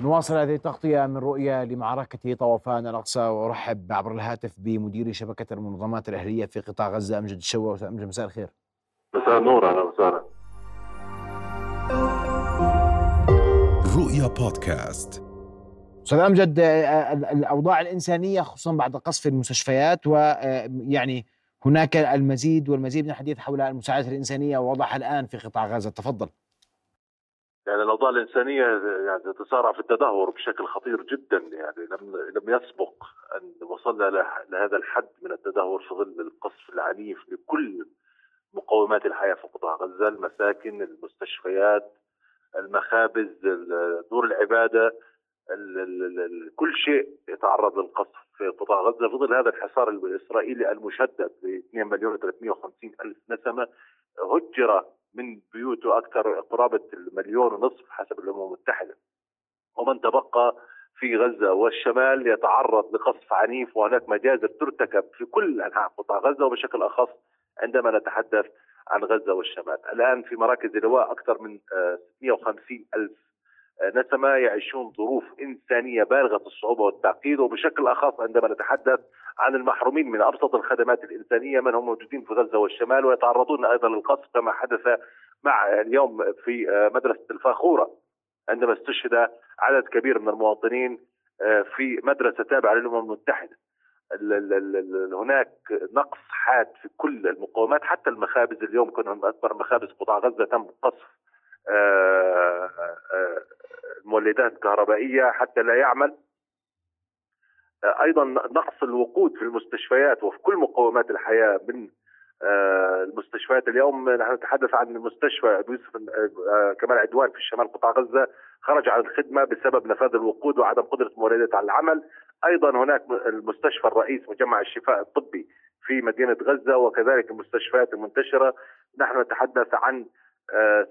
نواصل هذه التغطية من رؤية لمعركة طوفان الأقصى وأرحب عبر الهاتف بمدير شبكة المنظمات الأهلية في قطاع غزة أمجد الشوا أمجد مساء الخير. مساء النور أهلا وسهلا. رؤيا بودكاست. أستاذ أمجد آه، الأوضاع الإنسانية خصوصا بعد قصف المستشفيات ويعني آه، هناك المزيد والمزيد من الحديث حول المساعدة الإنسانية ووضعها الآن في قطاع غزة. تفضل. يعني الأوضاع الإنسانية يعني تتسارع في التدهور بشكل خطير جدا يعني لم لم يسبق أن وصلنا لهذا الحد من التدهور في ظل القصف العنيف لكل مقومات الحياة في قطاع غزة، المساكن، المستشفيات، المخابز، دور العبادة، ال ال ال كل شيء يتعرض للقصف في قطاع غزة. في ظل هذا الحصار الإسرائيلي المشدد ب 2 مليون و 350 ألف نسمة هجر من بيوته أكثر قرابة المليون ونصف حسب الامم المتحدة. ومن تبقى في غزة والشمال يتعرض لقصف عنيف وهناك مجازر ترتكب في كل أنحاء قطاع غزة وبشكل أخص عندما نتحدث عن غزة والشمال، الآن في مراكز اللواء أكثر من 650 آه، ألف نسمة يعيشون ظروف إنسانية بالغة الصعوبة والتعقيد وبشكل أخص عندما نتحدث عن المحرومين من أبسط الخدمات الإنسانية من هم موجودين في غزة والشمال ويتعرضون أيضا للقصف كما حدث مع اليوم في مدرسة الفاخورة عندما استشهد عدد كبير من المواطنين في مدرسة تابعة للأمم المتحدة. هناك نقص حاد في كل المقومات حتى المخابز اليوم كنا من أكبر مخابز قطاع غزة تم قصف مولدات كهربائيه حتى لا يعمل. آه، أيضا نقص الوقود في المستشفيات وفي كل مقومات الحياة من آه، المستشفيات اليوم. نحن نتحدث عن مستشفى أبو يوسف آه، كمال عدوان في شمال قطاع غزة. خرج عن الخدمة بسبب نفاذ الوقود وعدم قدرة مولدات على العمل، أيضا هناك المستشفى الرئيس مجمع الشفاء الطبي في مدينة غزة وكذلك المستشفيات المنتشرة، نحن نتحدث عن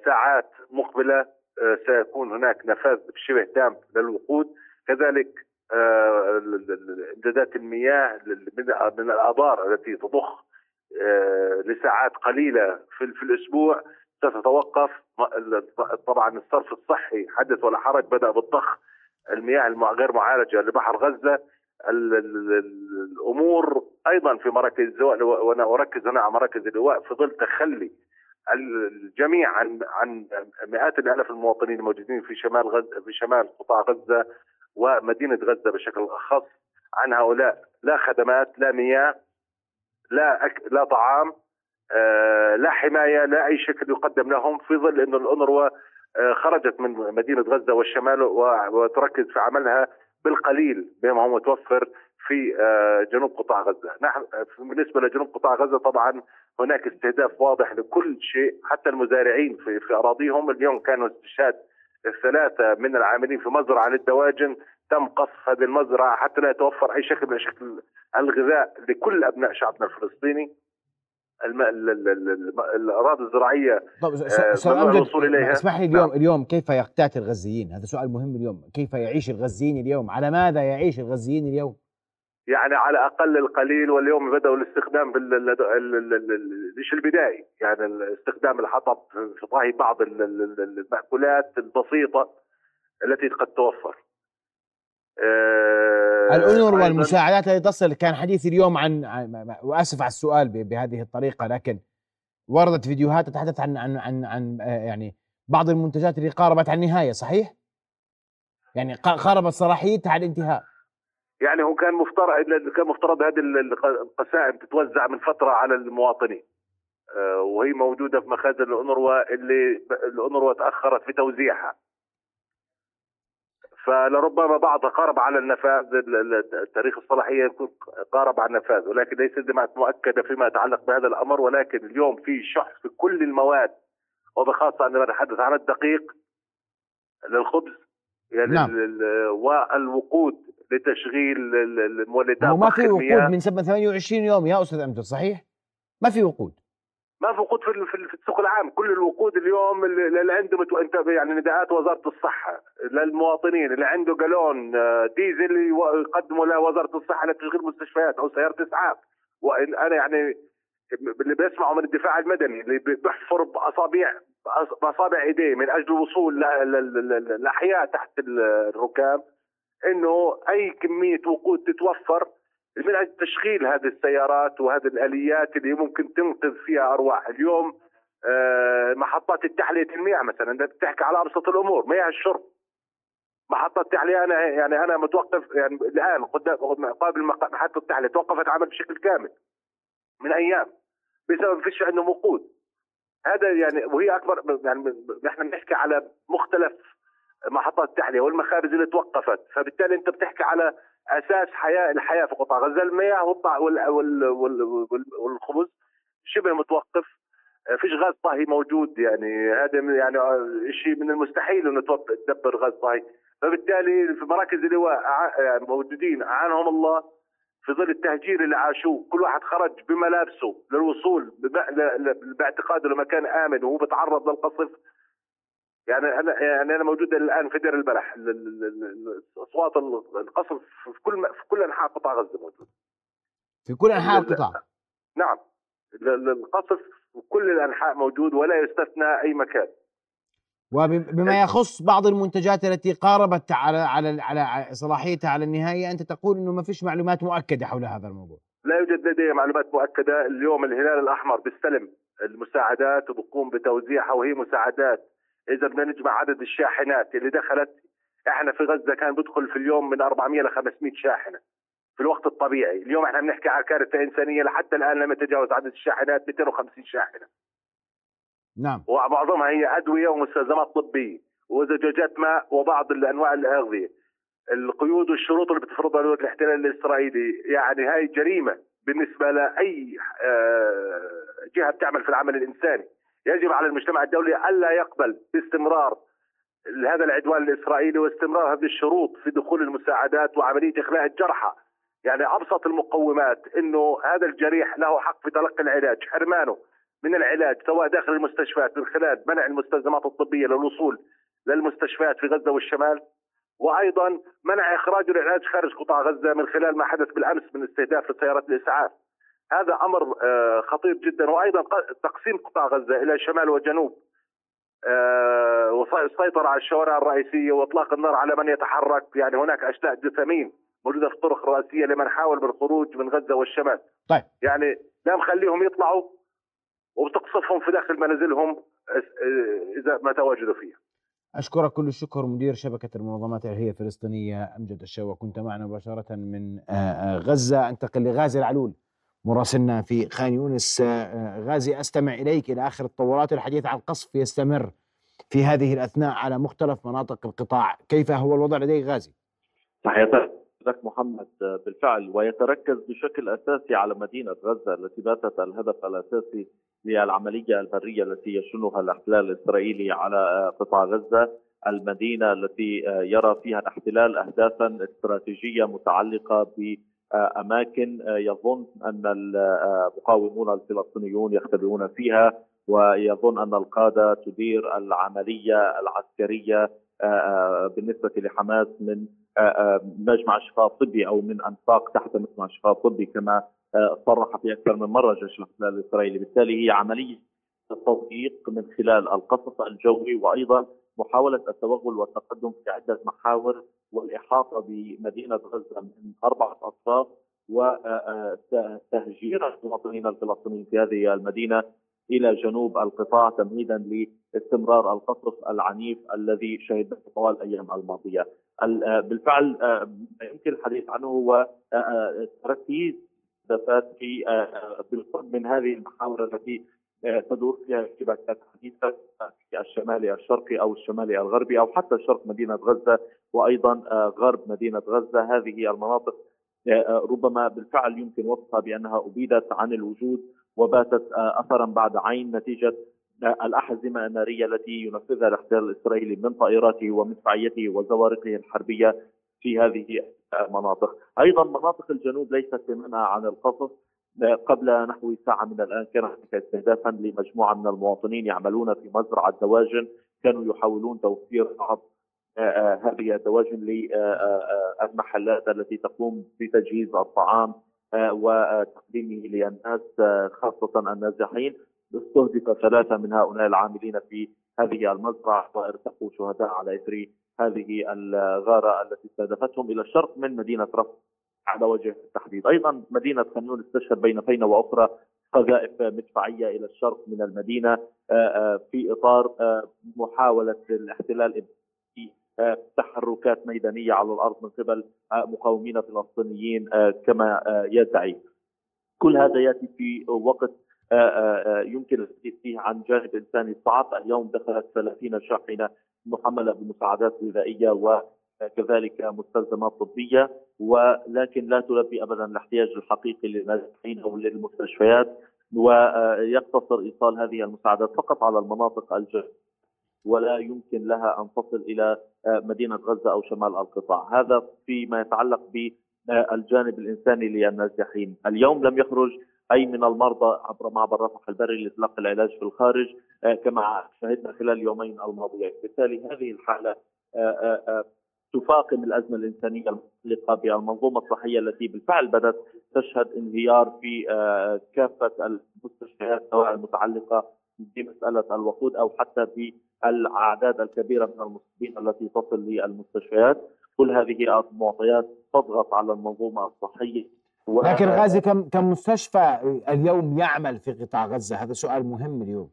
ساعات مقبلة آه، سيكون هناك نفاذ شبه تام للوقود. كذلك آه، امدادات المياه من الآبار التي تضخ آه، لساعات قليلة في, الأسبوع ستتوقف. طبعا الصرف الصحي حدث ولا حرج بدأ بالضخ المياه غير معالجة لبحر غزة. الأمور أيضا في مراكز اللواء وأنا أركز هنا على مراكز اللواء في ظل تخلي الجميع عن عن مئات الآلاف المواطنين الموجودين في شمال غزه في شمال قطاع غزة ومدينة غزة بشكل أخص عن هؤلاء. لا خدمات لا مياه لا أك... لا طعام آه لا حماية لا أي شكل يقدم لهم في ظل انه الانروا آه خرجت من مدينة غزة والشمال وتركز في عملها بالقليل بما هو متوفر في آه جنوب قطاع غزة، نحن بالنسبة لجنوب قطاع غزة طبعا هناك استهداف واضح لكل شيء حتى المزارعين في, في أراضيهم اليوم كانوا استشهاد الثلاثة من العاملين في مزرعه للدواجن تم قصف هذه المزرعة حتى لا يتوفر أي شكل من شكل الغذاء لكل أبناء شعبنا الفلسطيني الم... الأراضي الزراعية طب آه الوصول إليها اسمح لي اليوم نعم. اليوم كيف يقتات الغزيين؟ هذا سؤال مهم اليوم، كيف يعيش الغزيين اليوم؟ على ماذا يعيش الغزيين اليوم؟ يعني على أقل القليل واليوم بدأوا الاستخدام مش البدائي يعني استخدام الحطب في طهي بعض المأكولات البسيطة التي قد توفر آه الأنور والمساعدات التي تصل كان حديث اليوم عن وأسف على السؤال بهذه الطريقة لكن وردت فيديوهات تتحدث عن عن عن, عن آه، يعني بعض المنتجات اللي قاربت على النهاية صحيح؟ يعني قاربت صلاحيتها على الانتهاء يعني هو كان مفترض كان مفترض هذه القسائم تتوزع من فترة على المواطنين آه، وهي موجودة في مخازن الأونروا اللي الأونروا تأخرت في توزيعها فلربما بعضها قارب على النفاذ تاريخ الصلاحية يكون قارب على النفاذ ولكن ليس دمعت مؤكدة فيما يتعلق بهذا الأمر ولكن اليوم في شح في كل المواد وبخاصه عندما نتحدث عن الدقيق للخبز يعني نعم. والوقود لتشغيل المولدات وما في وقود من 28 يوم يا أستاذ أمجد صحيح؟ ما في وقود. ما في وقود في السوق العام. كل الوقود اليوم اللي عنده أنت يعني نداءات وزارة الصحة للمواطنين اللي عنده جالون آه، ديزل يقدمه لوزارة الصحة لتشغيل مستشفيات أو سيارة إسعاف. وإن أنا يعني اللي بيسمعوا من الدفاع المدني اللي بيحفر باصابع بأصابع إيديه من أجل الوصول للاحياء تحت الركام إنه أي كمية وقود تتوفر من أجل تشغيل هذه السيارات وهذه الآليات اللي ممكن تنقذ فيها أرواح اليوم آه، محطات التحلية المياه مثلا انت بتحكي على أبسط الأمور مياه الشرب. محطة التحلية أنا يعني أنا متوقف يعني الآن قدام قابل محطة التحلية توقفت عمل بشكل كامل من أيام بسبب فيش عندهم وقود. هذا يعني وهي أكبر يعني نحن بنحكي على مختلف محطات التحلية والمخارج اللي توقفت. فبالتالي أنت بتحكي على أساس حياة الحياة في قطاع غزة. المياه والخبز شبه متوقف. فيش غاز طهي موجود يعني. هذا يعني شيء من المستحيل إنه تدبر غاز طهي فبالتالي في مراكز اللواء يعني موجودين أعانهم الله. في ظل التهجير اللي عاشوه كل واحد خرج بملابسه للوصول باعتقاده لمكان آمن وهو بتعرض للقصف. يعني أنا يعني أنا موجود الآن في دير البلح. اصوات القصف في كل في كل أنحاء قطاع غزة موجود. في كل أنحاء القطاع؟ نعم. القصف في كل الأنحاء موجود ولا يستثنى أي مكان. وبما يخص بعض المنتجات التي قاربت على على على صلاحيتها على النهاية أنت تقول إنه ما فيش معلومات مؤكدة حول هذا الموضوع. لا يوجد لدي معلومات مؤكدة. اليوم الهلال الأحمر بيستلم المساعدات وبقوم بتوزيعها وهي مساعدات إذا بدنا نجمع عدد الشاحنات اللي دخلت إحنا في غزة كان بيدخل في اليوم من 400 ل 500 شاحنة في الوقت الطبيعي. اليوم إحنا بنحكي عن كارثه انسانيه لحتى الآن لم يتجاوز عدد الشاحنات 250 شاحنة. نعم. ومعظمها هي أدوية ومستلزمات طبية. وزجاجات ماء وبعض الأنواع الأغذية. القيود والشروط اللي بتفرضها دولة الاحتلال الاسرائيلي يعني هاي جريمة بالنسبة لأي آه، جهة بتعمل في العمل الإنساني. يجب على المجتمع الدولي ألا يقبل باستمرار هذا العدوان الإسرائيلي واستمرار هذه الشروط في دخول المساعدات وعملية إخلاء الجرحى. يعني أبسط المقومات إنه هذا الجريح له حق في تلقي العلاج. حرمانه من العلاج سواء داخل المستشفيات من خلال منع المستلزمات الطبية للوصول للمستشفيات في غزة والشمال وأيضا منع إخراج العلاج خارج قطاع غزة من خلال ما حدث بالأمس من استهداف لسيارات الإسعاف. هذا أمر آه، خطير جدا. وأيضا تقسيم قطاع غزة إلى شمال وجنوب. آه، والسيطره على الشوارع الرئيسية وإطلاق النار على من يتحرك. يعني هناك اشلاء جثامين موجودة في الطرق الرئيسية لمن حاول بالخروج من غزة والشمال. طيب. يعني لا مخليهم يطلعوا وبتقصفهم في داخل منازلهم إذا ما تواجدوا فيها. أشكرك كل الشكر مدير شبكة المنظمات الإرهابية الفلسطينية أمجد الشوا كنت معنا مباشرة من آه، آه، غزة. أنتقل لغازي العلول. مراسلنا في خان يونس. آه، غازي أستمع إليك إلى آخر التطورات. الحديث عن قصف يستمر في هذه الأثناء على مختلف مناطق القطاع. كيف هو الوضع لديك غازي؟ تحياتك لك محمد. بالفعل ويتركز بشكل أساسي على مدينة غزة التي باتت الهدف الأساسي للعملية البرية التي يشنها الاحتلال الإسرائيلي على قطاع غزة. المدينة التي يرى فيها الاحتلال اهدافا استراتيجية متعلقة باماكن يظن أن المقاومون الفلسطينيون يختبئون فيها ويظن أن القادة تدير العملية العسكرية بالنسبة لحماس من مجمع شفاء طبي أو من أنفاق تحت مجمع شفاء طبي كما آه، صرح في أكثر من مرة جيش الاحتلال الإسرائيلي، بالتالي هي عملية التضييق من خلال القصف الجوي وأيضا محاولة التوغل والتقدم في عدة محاور والإحاطة بمدينة غزة من أربعة أطراف وتهجير آه، المواطنين الفلسطينيين في هذه المدينة إلى جنوب القطاع تمهيدا لاستمرار القصف العنيف الذي شهدناه طوال الأيام الماضية. آه، بالفعل آه، ما يمكن الحديث عنه هو آه، تركيز هدفات في بالقرب من هذه المحاور التي تدور فيها اشتباكات حديثة في الشمالي الشرقي أو الشمالي الغربي أو حتى شرق مدينة غزة وأيضا غرب مدينة غزة. هذه المناطق ربما بالفعل يمكن وصفها بأنها أبيدت عن الوجود وباتت اثرا بعد عين نتيجة الأحزمة النارية التي ينفذها الاحتلال الإسرائيلي من طائراته ومدفعيته وزوارقه الحربية في هذه المناطق أيضا مناطق الجنوب ليست بمنع عن القصف. قبل نحو ساعة من الآن كان هناك استهدافا لمجموعة من المواطنين يعملون في مزرعة دواجن. كانوا يحاولون توفير بعض هذه الدواجن للمحلات التي تقوم بتجهيز الطعام وتقديمه للناس خاصة النازحين. استهدف ثلاثة من هؤلاء العاملين في هذه المزرعة وارتقوا شهداء على إثر هذه الغارة التي استهدفتهم إلى الشرق من مدينة رفح. على وجه التحديد، أيضا مدينة خنيون استشهد بين فينة وأخرى قذائف مدفعية إلى الشرق من المدينة في إطار محاولة الاحتلال تحركات ميدانية على الأرض من قبل مقاومين فلسطينيين كما يدعي. كل هذا يأتي في وقت يمكن الحديث فيه عن جانب إنساني صعب، اليوم دخلت 30 شاحنة محملة بمساعدات غذائية وكذلك مستلزمات طبية. ولكن لا تلبي ابدا الاحتياج الحقيقي للنازحين أو للمستشفيات ويقتصر إيصال هذه المساعدات فقط على المناطق الجنوبية. ولا يمكن لها أن تصل إلى مدينة غزة أو شمال القطاع، هذا فيما يتعلق بالجانب الإنساني للنازحين، اليوم لم يخرج أي من المرضى عبر معبر رفح البري لتلقي العلاج في الخارج كما شهدنا خلال اليومين الماضيين، بالتالي هذه الحالة تفاقم الأزمة الإنسانية المتعلقة بالمنظومة الصحية التي بالفعل بدأت تشهد انهيار في كافة المستشفيات سواء المتعلقة بمسألة الوقود أو حتى بالاعداد الكبيرة من المصابين التي تصل للمستشفيات، كل هذه معطيات تضغط على المنظومة الصحية لكن غازي كم كم مستشفى اليوم يعمل في قطاع غزة؟ هذا سؤال مهم اليوم.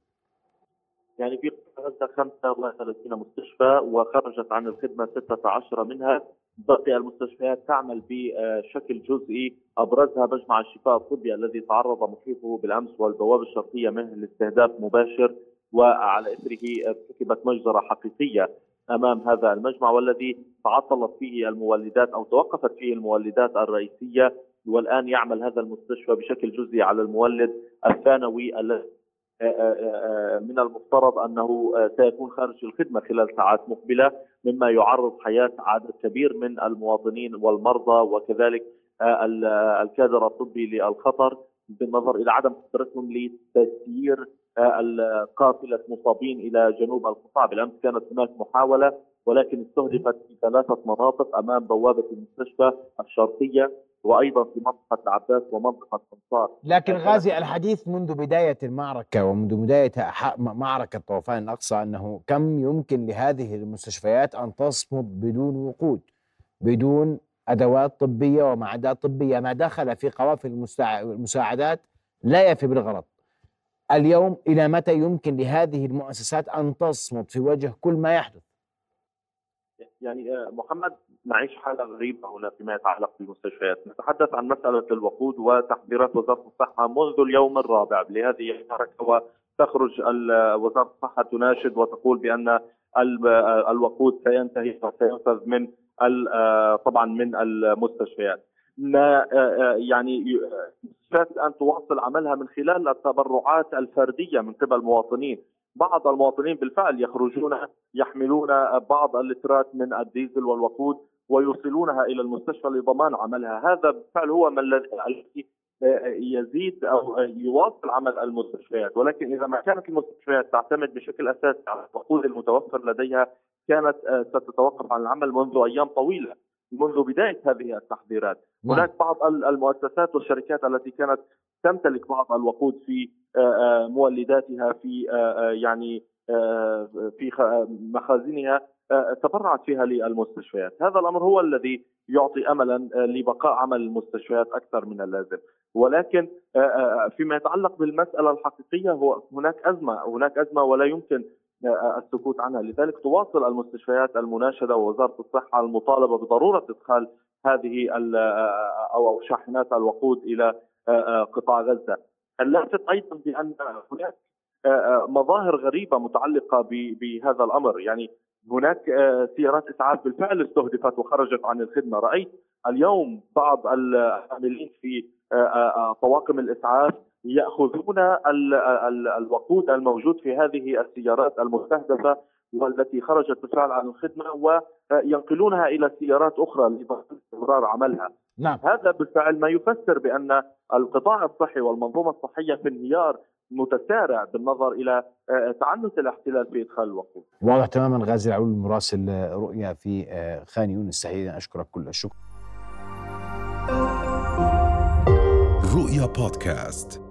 يعني في غزة 35 مستشفى وخرجت عن الخدمة 16 منها. باقي المستشفيات تعمل بشكل جزئي أبرزها مجمع الشفاء الطبي الذي تعرض محيطه بالأمس والبوابه الشرقية منه لاستهداف مباشر وعلى إثره ارتكبت مجزرة حقيقية أمام هذا المجمع والذي تعطلت فيه المولدات أو توقفت فيه المولدات الرئيسية. والآن يعمل هذا المستشفى بشكل جزئي على المولد الثانوي الذي من المفترض أنه سيكون خارج الخدمة خلال ساعات مقبلة مما يعرض حياة عدد كبير من المواطنين والمرضى وكذلك الكادر الطبي للخطر بالنظر إلى عدم قدرتهم لتسيير قافله مصابين إلى جنوب القطاع. بالأمس كانت هناك محاولة ولكن استهدفت في ثلاثة مناطق أمام بوابة المستشفى الشرقية. وأيضا في منطقة العباس ومنطقة أنصار. لكن غازي الحديث منذ بداية المعركة ومنذ بداية معركة طوفان الأقصى أنه كم يمكن لهذه المستشفيات أن تصمد بدون وقود بدون أدوات طبية ومعدات طبية ما دخل في قوافل المساعدات لا يفي بالغرض اليوم إلى متى يمكن لهذه المؤسسات أن تصمد في وجه كل ما يحدث؟ يعني محمد نعيش حالة غريبة هنا فيما يتعلق بالمستشفيات. نتحدث عن مسألة الوقود وتحذيرات وزارة الصحة منذ اليوم الرابع. لهذه الحركة وتخرج وزارة الصحة تناشد وتقول بأن الوقود سينتهي وسينفذ من طبعا من المستشفيات. ما يعني المستشفيات الآن تواصل عملها من خلال التبرعات الفردية من قبل المواطنين بعض المواطنين بالفعل يخرجون يحملون بعض اللترات من الديزل والوقود ويوصلونها إلى المستشفى لضمان عملها، هذا بالفعل هو ما الذي يزيد أو يواصل عمل المستشفيات، ولكن إذا ما كانت المستشفيات تعتمد بشكل أساسي على الوقود المتوفر لديها كانت ستتوقف عن العمل منذ أيام طويلة. منذ بداية هذه التحذيرات، نعم. هناك بعض المؤسسات والشركات التي كانت تمتلك بعض الوقود في مولداتها في يعني في مخازنها تبرعت فيها للمستشفيات. هذا الأمر هو الذي يعطي أملا لبقاء عمل المستشفيات أكثر من اللازم. ولكن فيما يتعلق بالمسألة الحقيقية هو هناك أزمة هناك أزمة ولا يمكن السكوت عنها. لذلك تواصل المستشفيات المناشدة ووزارة الصحة المطالبة بضرورة إدخال هذه أو شاحنات الوقود إلى قطاع غزة. اللافت أيضا بأن هناك مظاهر غريبة متعلقة بهذا الأمر. يعني هناك سيارات اسعاف بالفعل استهدفت وخرجت عن الخدمة، رأيت اليوم بعض العاملين في طواقم الإسعاف يأخذون الوقود الموجود في هذه السيارات المستهدفة والتي خرجت بالفعل عن الخدمة وينقلونها إلى سيارات أخرى لاستمرار عملها. نعم. هذا بالفعل ما يفسر بأن القطاع الصحي والمنظومة الصحية في انهيار متسارع بالنظر إلى تعنت الاحتلال في إدخال الوقود. واضح تماما غازي العول مراسل رؤيا في خان يونس تحديدا أشكرك كل الشكر. رؤيا بودكاست